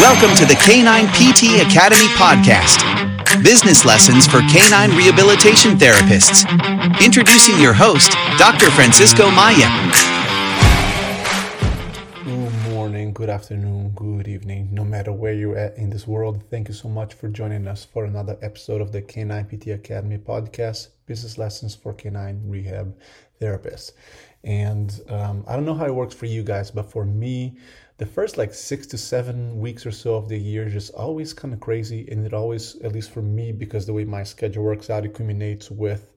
Welcome to the K9 PT Academy podcast. Business lessons for canine rehabilitation therapists. Introducing your host, Dr. Francisco Maya. Good morning, good afternoon, good evening, no matter where you're at in this world. Thank you so much for joining us for another episode of the K9 PT Academy podcast, Business Lessons for Canine Rehab Therapists. And um, I don't know how it works for you guys, but for me, the first like six to seven weeks or so of the year is just always kind of crazy. And it always, at least for me, because the way my schedule works out, it culminates with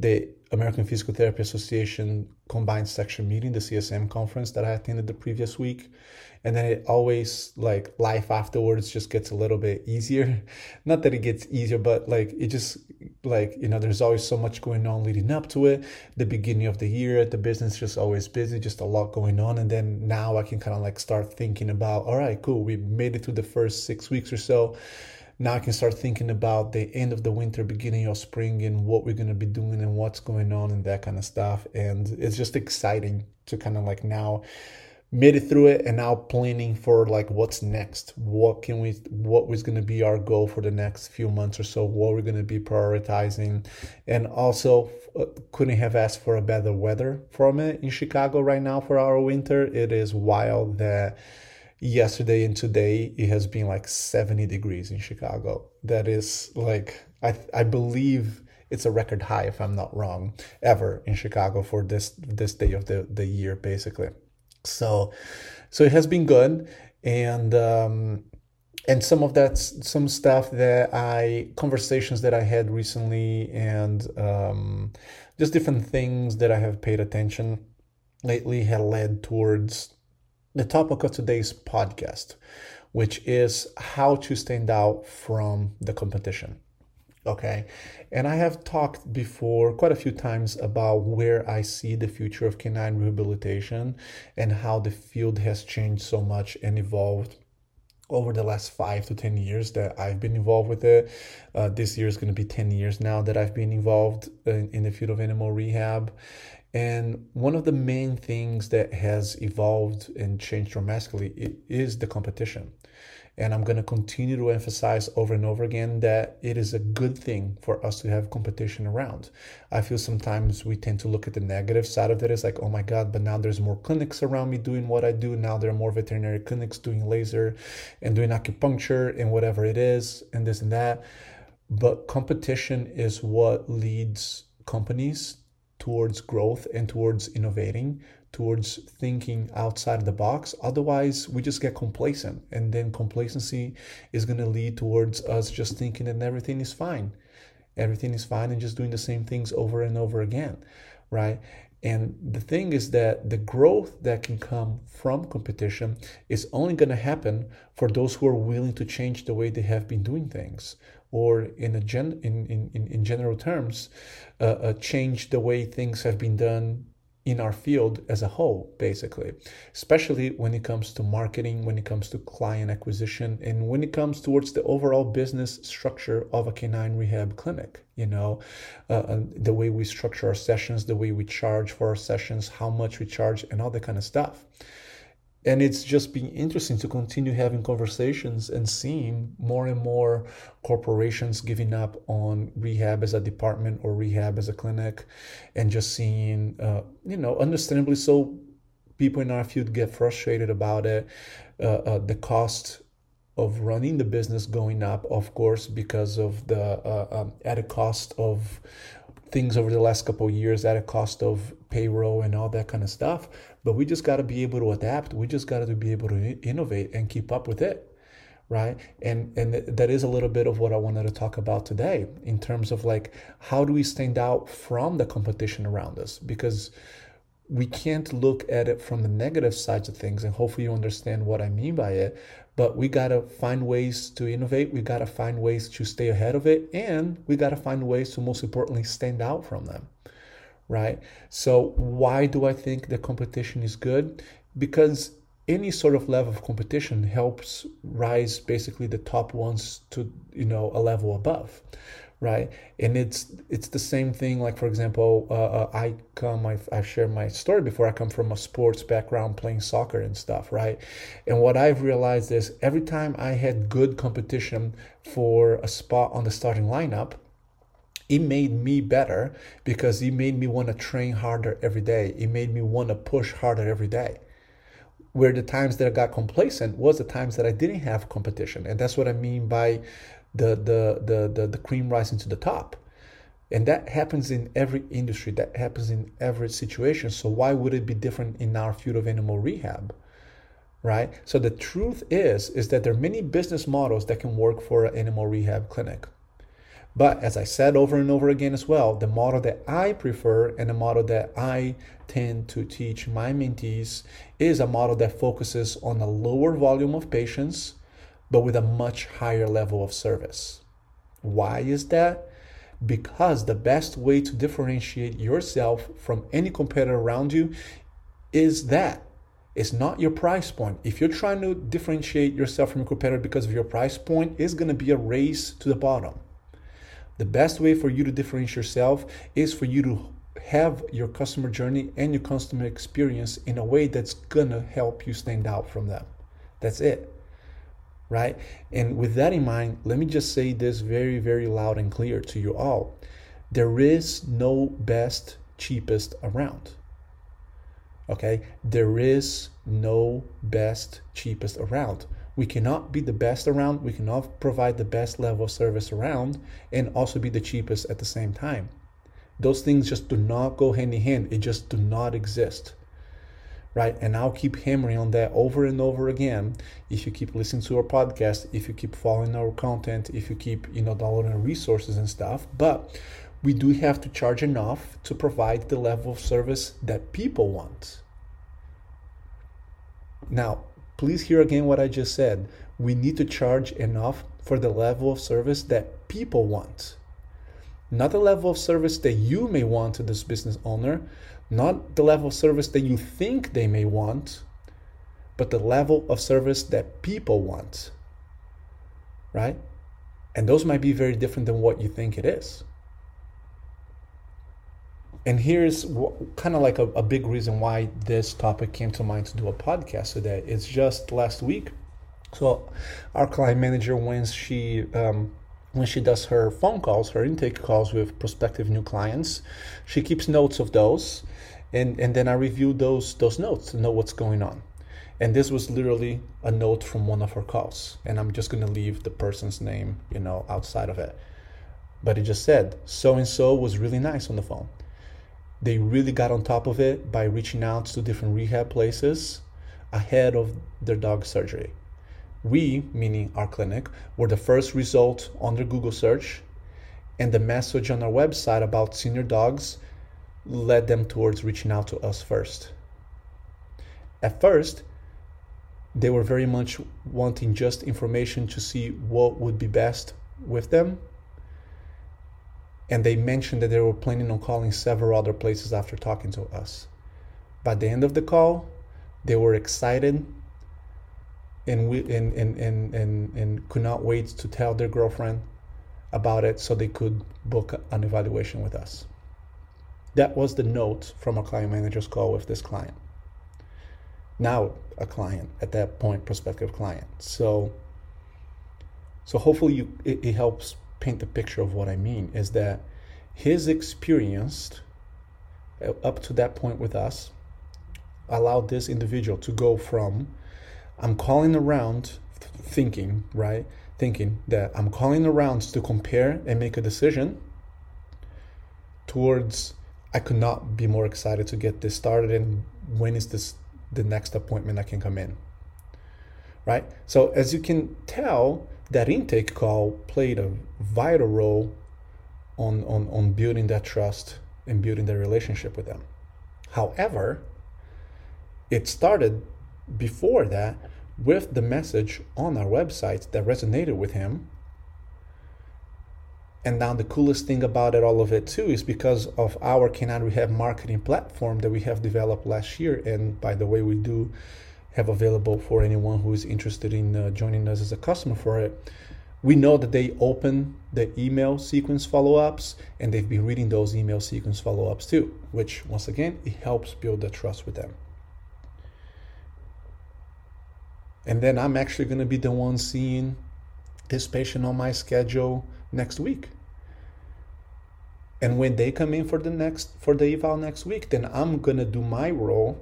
the American Physical Therapy Association combined section meeting, the CSM conference that I attended the previous week. And then it always like life afterwards just gets a little bit easier. Not that it gets easier, but like it just like, you know, there's always so much going on leading up to it. The beginning of the year, the business just always busy, just a lot going on. And then now I can kind of like start thinking about, all right, cool, we made it through the first six weeks or so now I can start thinking about the end of the winter, beginning of spring, and what we're gonna be doing and what's going on and that kind of stuff. And it's just exciting to kind of like now made it through it and now planning for like what's next. What can we? What was gonna be our goal for the next few months or so? What we're gonna be prioritizing, and also uh, couldn't have asked for a better weather from it in Chicago right now for our winter. It is wild that yesterday and today it has been like 70 degrees in Chicago. That is like I I believe it's a record high if I'm not wrong ever in Chicago for this this day of the the year basically. So so it has been good and um and some of that some stuff that I conversations that I had recently and um just different things that I have paid attention lately had led towards the topic of today's podcast, which is how to stand out from the competition. Okay. And I have talked before quite a few times about where I see the future of canine rehabilitation and how the field has changed so much and evolved over the last five to 10 years that I've been involved with it. Uh, this year is going to be 10 years now that I've been involved in, in the field of animal rehab. And one of the main things that has evolved and changed dramatically is the competition. And I'm going to continue to emphasize over and over again that it is a good thing for us to have competition around. I feel sometimes we tend to look at the negative side of it as like, oh my God, but now there's more clinics around me doing what I do. Now there are more veterinary clinics doing laser and doing acupuncture and whatever it is, and this and that. But competition is what leads companies towards growth and towards innovating, towards thinking outside the box. Otherwise, we just get complacent, and then complacency is going to lead towards us just thinking that everything is fine. Everything is fine and just doing the same things over and over again, right? And the thing is that the growth that can come from competition is only going to happen for those who are willing to change the way they have been doing things, or in a gen in in, in general terms, uh, uh, change the way things have been done in our field as a whole, basically, especially when it comes to marketing, when it comes to client acquisition, and when it comes towards the overall business structure of a canine rehab clinic. You know, uh, the way we structure our sessions, the way we charge for our sessions, how much we charge, and all that kind of stuff and it's just been interesting to continue having conversations and seeing more and more corporations giving up on rehab as a department or rehab as a clinic and just seeing uh, you know understandably so people in our field get frustrated about it. Uh, uh, the cost of running the business going up of course because of the uh, um, added cost of things over the last couple years at a cost of payroll and all that kind of stuff. But we just got to be able to adapt. We just got to be able to innovate and keep up with it, right? And and that is a little bit of what I wanted to talk about today in terms of like how do we stand out from the competition around us because we can't look at it from the negative sides of things and hopefully you understand what i mean by it but we got to find ways to innovate. We got to find ways to stay ahead of it. And we got to find ways to most importantly stand out from them right? So why do i think the competition is good? Because any sort of level of competition helps rise basically the top ones to you know a level above right? And it's it's the same thing like for example uh, uh, i come I've, I've shared my story before. I come from a sports background playing soccer and stuff right? And what i've realized is every time i had good competition for a spot on the starting lineup it made me better because it made me want to train harder every day. It made me want to push harder every day. Where the times that i got complacent was the times that i didn't have competition. And that's what i mean by the, the, the, the, the cream rising to the top. And that happens in every industry, that happens in every situation. So, why would it be different in our field of animal rehab? Right? So, the truth is, is that there are many business models that can work for an animal rehab clinic. But as I said over and over again as well, the model that I prefer and the model that I tend to teach my mentees is a model that focuses on a lower volume of patients but with a much higher level of service. Why is that? Because the best way to differentiate yourself from any competitor around you is that it's not your price point. If you're trying to differentiate yourself from a competitor because of your price point, it's going to be a race to the bottom. The best way for you to differentiate yourself is for you to have your customer journey and your customer experience in a way that's going to help you stand out from them. That's it right? And with that in mind, let me just say this very, very loud and clear to you all. There is no best, cheapest around. Okay? There is no best, cheapest around. We cannot be the best around, we cannot provide the best level of service around, and also be the cheapest at the same time. Those things just do not go hand in hand, it just do not exist right? And I'll keep hammering on that over and over again. If you keep listening to our podcast, if you keep following our content, if you keep, you know, downloading resources and stuff. But we do have to charge enough to provide the level of service that people want. Now, please hear again what I just said. We need to charge enough for the level of service that people want. Not the level of service that you may want to this business owner, not the level of service that you think they may want, but the level of service that people want. Right? And those might be very different than what you think it is. And here's kind of like a, a big reason why this topic came to mind to do a podcast today. It's just last week. So, our client manager, when she um, when she does her phone calls, her intake calls with prospective new clients, she keeps notes of those and and then I review those those notes to know what's going on. And this was literally a note from one of her calls, and I'm just gonna leave the person's name, you know, outside of it. But it just said so and so was really nice on the phone. They really got on top of it by reaching out to different rehab places ahead of their dog surgery. We, meaning our clinic, were the first result on their Google search, and the message on our website about senior dogs led them towards reaching out to us first. At first, they were very much wanting just information to see what would be best with them. And they mentioned that they were planning on calling several other places after talking to us. By the end of the call, they were excited and, we, and, and, and, and, and could not wait to tell their girlfriend about it so they could book an evaluation with us. That was the note from a client manager's call with this client. Now a client at that point, prospective client. So, so hopefully you, it, it helps paint the picture of what I mean. Is that his experience uh, up to that point with us allowed this individual to go from I'm calling around thinking, right? Thinking that I'm calling around to compare and make a decision towards I could not be more excited to get this started and when is this the next appointment I can come in. Right? So as you can tell, that intake call played a vital role on, on, on building that trust and building the relationship with them. However, it started before that with the message on our website that resonated with him and now the coolest thing about it, all of it too, is because of our Canine Rehab marketing platform that we have developed last year. And by the way, we do have available for anyone who is interested in uh, joining us as a customer for it. we know that they open the email sequence follow-ups and they've been reading those email sequence follow-ups too which once again it helps build the trust with them and then i'm actually going to be the one seeing this patient on my schedule next week and when they come in for the next for the eval next week then i'm going to do my role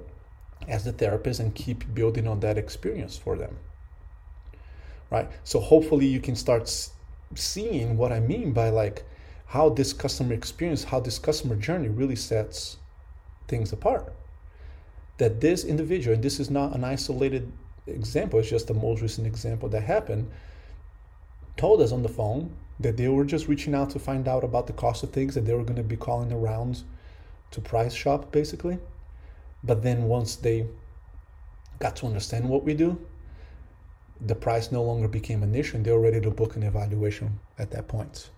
as the therapist and keep building on that experience for them right? So hopefully you can start seeing what I mean by like how this customer experience, how this customer journey really sets things apart. That this individual, and this is not an isolated example, it's just the most recent example that happened, told us on the phone that they were just reaching out to find out about the cost of things, that they were going to be calling around to price shop basically. But then once they got to understand what we do, the price no longer became an issue and they were ready to book an evaluation at that point.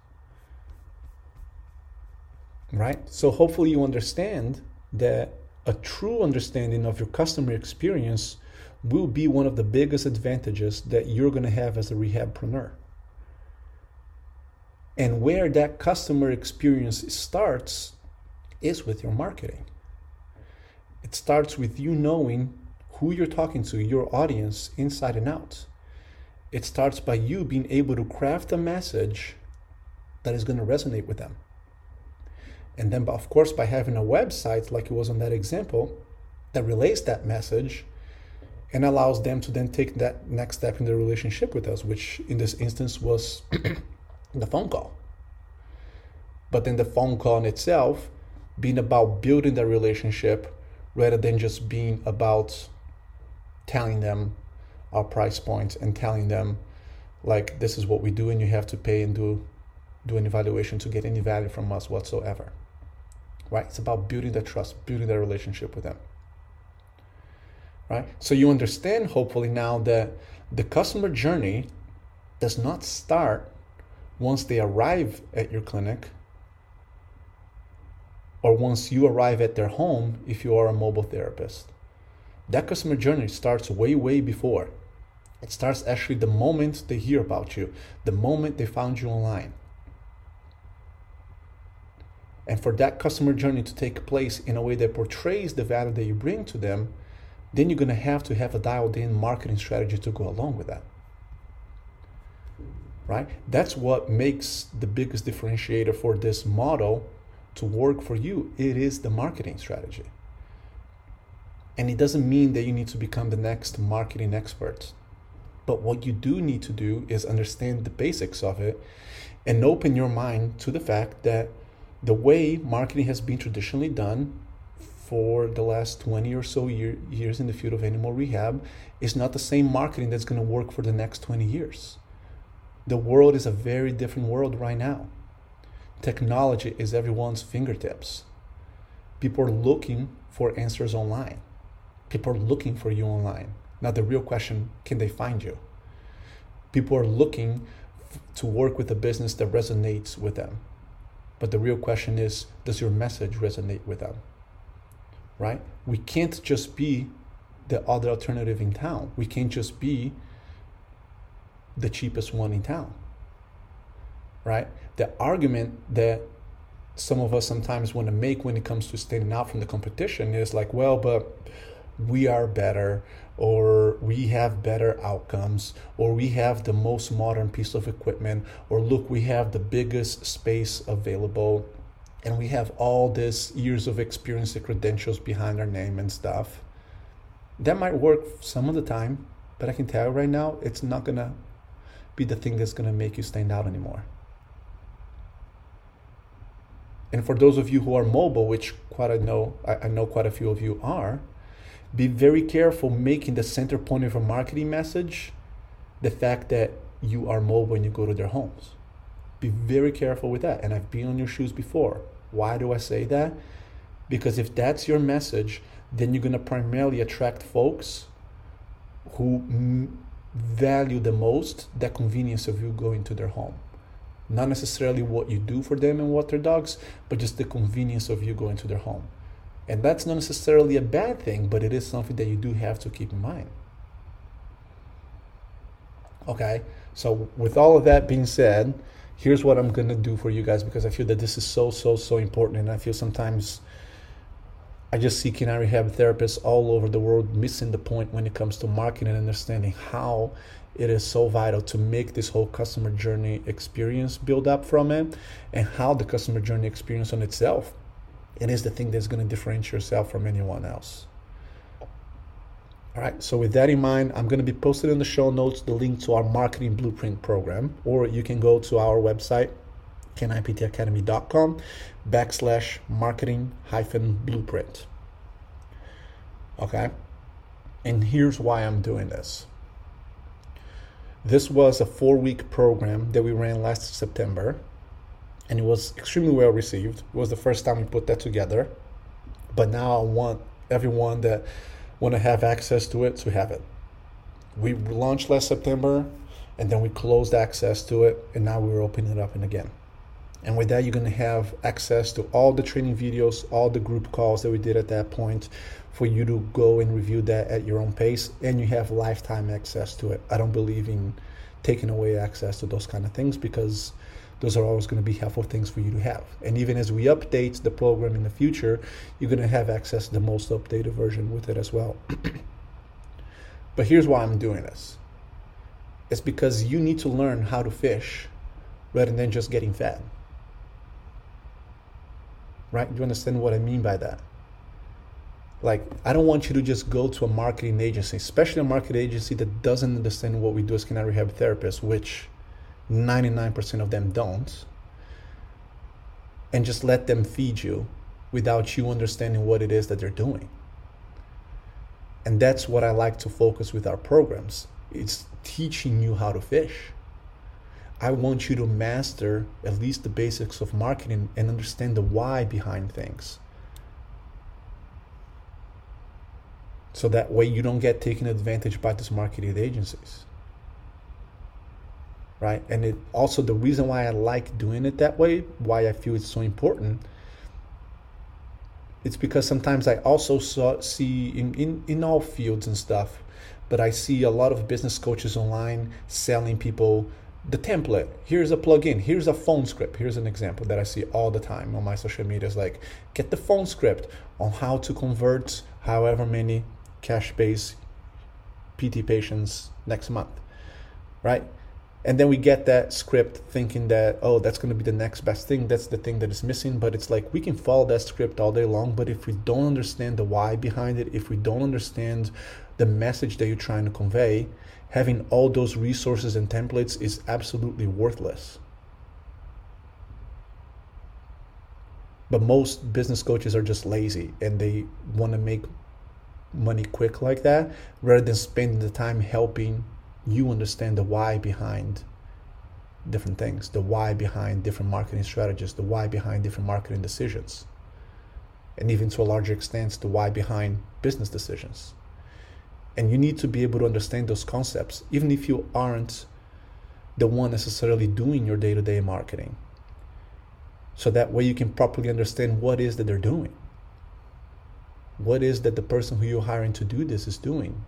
Right? So hopefully you understand that a true understanding of your customer experience will be one of the biggest advantages that you're going to have as a rehabpreneur. And where that customer experience starts is with your marketing. It starts with you knowing who you're talking to, your audience, inside and out it starts by you being able to craft a message that is going to resonate with them. And then, of course, by having a website like it was on that example that relays that message and allows them to then take that next step in the relationship with us, which in this instance was the phone call. But then the phone call in itself being about building that relationship rather than just being about telling them our price points and telling them like this is what we do and you have to pay and do do an evaluation to get any value from us whatsoever. Right? It's about building that trust building that relationship with them right? So you understand hopefully now that the customer journey does not start once they arrive at your clinic or once you arrive at their home if you are a mobile therapist. That customer journey starts way way before. It starts actually the moment they hear about you, the moment they found you online. And for that customer journey to take place in a way that portrays the value that you bring to them, then you're going to have to have a dialed in marketing strategy to go along with that. Right? That's what makes the biggest differentiator for this model to work for you. It is the marketing strategy. And it doesn't mean that you need to become the next marketing expert. But what you do need to do is understand the basics of it and open your mind to the fact that the way marketing has been traditionally done for the last 20 or so year, years in the field of animal rehab is not the same marketing that's going to work for the next 20 years. The world is a very different world right now. Technology is everyone's fingertips. People are looking for answers online. People are looking for you online. Now, the real question can they find you? People are looking to work with a business that resonates with them. But the real question is does your message resonate with them? Right? We can't just be the other alternative in town. We can't just be the cheapest one in town. Right? The argument that some of us sometimes want to make when it comes to standing out from the competition is like, well, but we are better or we have better outcomes or we have the most modern piece of equipment or look we have the biggest space available and we have all this years of experience and credentials behind our name and stuff that might work some of the time but i can tell you right now it's not gonna be the thing that's gonna make you stand out anymore and for those of you who are mobile which quite i know i know quite a few of you are be very careful making the center point of your marketing message the fact that you are mobile when you go to their homes. Be very careful with that. And I've been on your shoes before. Why do I say that? Because if that's your message, then you're going to primarily attract folks who value the most the convenience of you going to their home. Not necessarily what you do for them and what their dogs, but just the convenience of you going to their home. And that's not necessarily a bad thing, but it is something that you do have to keep in mind. Okay, so with all of that being said, here's what I'm gonna do for you guys because I feel that this is so, so, so important. And I feel sometimes I just see canine rehab therapists all over the world missing the point when it comes to marketing and understanding how it is so vital to make this whole customer journey experience build up from it and how the customer journey experience on itself it is the thing that's going to differentiate yourself from anyone else all right so with that in mind i'm going to be posting in the show notes the link to our marketing blueprint program or you can go to our website k9ptacademy.com backslash marketing hyphen blueprint okay and here's why i'm doing this this was a four week program that we ran last September, and it was extremely well received. It was the first time we put that together. But now I want everyone that want to have access to it to have it. We launched last September and then we closed access to it, and now we're opening it up and again. And with that, you're going to have access to all the training videos, all the group calls that we did at that point for you to go and review that at your own pace. And you have lifetime access to it. I don't believe in taking away access to those kind of things because those are always going to be helpful things for you to have. And even as we update the program in the future, you're going to have access to the most updated version with it as well. but here's why I'm doing this it's because you need to learn how to fish rather than just getting fed right? You understand what I mean by that? Like, I don't want you to just go to a marketing agency, especially a marketing agency that doesn't understand what we do as canine rehab therapists, which 99% of them don't, and just let them feed you without you understanding what it is that they're doing. And that's what I like to focus with our programs. It's teaching you how to fish I want you to master at least the basics of marketing and understand the why behind things. So that way you don't get taken advantage by these marketing agencies. Right? And it also the reason why I like doing it that way, why I feel it's so important, it's because sometimes I also saw, see in, in, in all fields and stuff, but I see a lot of business coaches online selling people the template. Here's a plugin. Here's a phone script. Here's an example that i see all the time on my social media like get the phone script on how to convert however many cash based pt patients next month right and then we get that script thinking that oh that's going to be the next best thing that's the thing that is missing but it's like we can follow that script all day long but if we don't understand the why behind it if we don't understand the message that you're trying to convey having all those resources and templates is absolutely worthless. But most business coaches are just lazy and they want to make money quick like that rather than spending the time helping you understand the why behind different things, the why behind different marketing strategies, the why behind different marketing decisions, and even to a larger extent, the why behind business decisions. And you need to be able to understand those concepts, even if you aren't the one necessarily doing your day to day marketing. So that way you can properly understand what is that they're doing. What is that the person who you're hiring to do this is doing.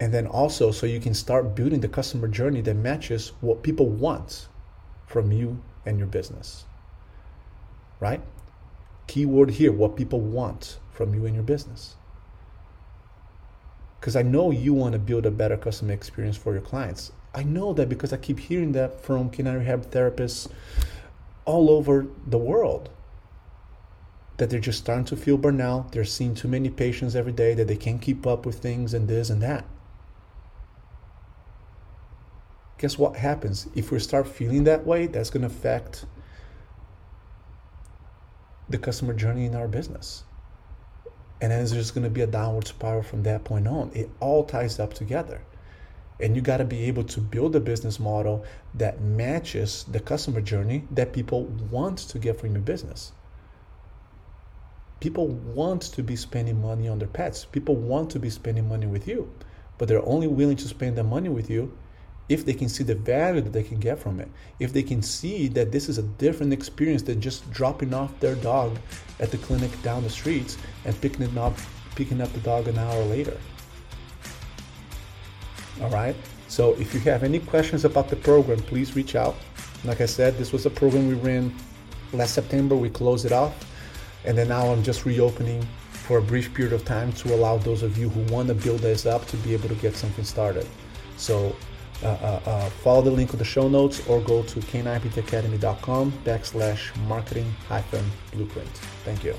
And then also, so you can start building the customer journey that matches what people want from you and your business. Right? Keyword here what people want from you and your business. Because I know you want to build a better customer experience for your clients. I know that because I keep hearing that from canine rehab therapists all over the world. That they're just starting to feel burnout. They're seeing too many patients every day, that they can't keep up with things and this and that. Guess what happens? If we start feeling that way, that's going to affect the customer journey in our business and then there's going to be a downward spiral from that point on. It all ties up together. And you got to be able to build a business model that matches the customer journey that people want to get from your business. People want to be spending money on their pets. People want to be spending money with you, but they're only willing to spend the money with you if they can see the value that they can get from it, if they can see that this is a different experience than just dropping off their dog at the clinic down the streets and picking it up, picking up the dog an hour later. All right. So if you have any questions about the program, please reach out. Like I said, this was a program we ran last September. We closed it off. And then now I'm just reopening for a brief period of time to allow those of you who want to build this up to be able to get something started. So uh, uh, uh, follow the link in the show notes or go to k9ptacademy.com backslash marketing hyphen blueprint. Thank you.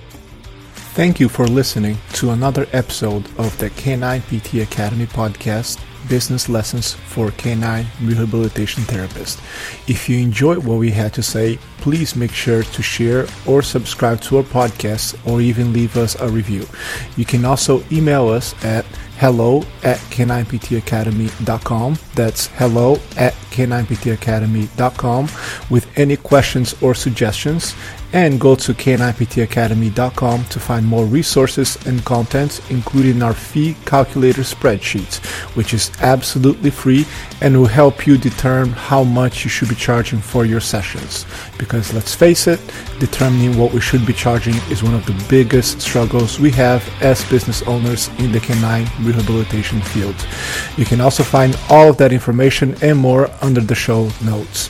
Thank you for listening to another episode of the K9 PT Academy podcast business lessons for canine rehabilitation therapists. If you enjoyed what we had to say, please make sure to share or subscribe to our podcast or even leave us a review. You can also email us at hello at k9ptacademy.com. That's hello at k9ptacademy.com with any questions or suggestions and go to k9ptacademy.com to find more resources and content, including our fee calculator spreadsheet, which is absolutely free and will help you determine how much you should be charging for your sessions. Because let's face it, determining what we should be charging is one of the biggest struggles we have as business owners in the canine rehabilitation field. You can also find all of that information and more under the show notes.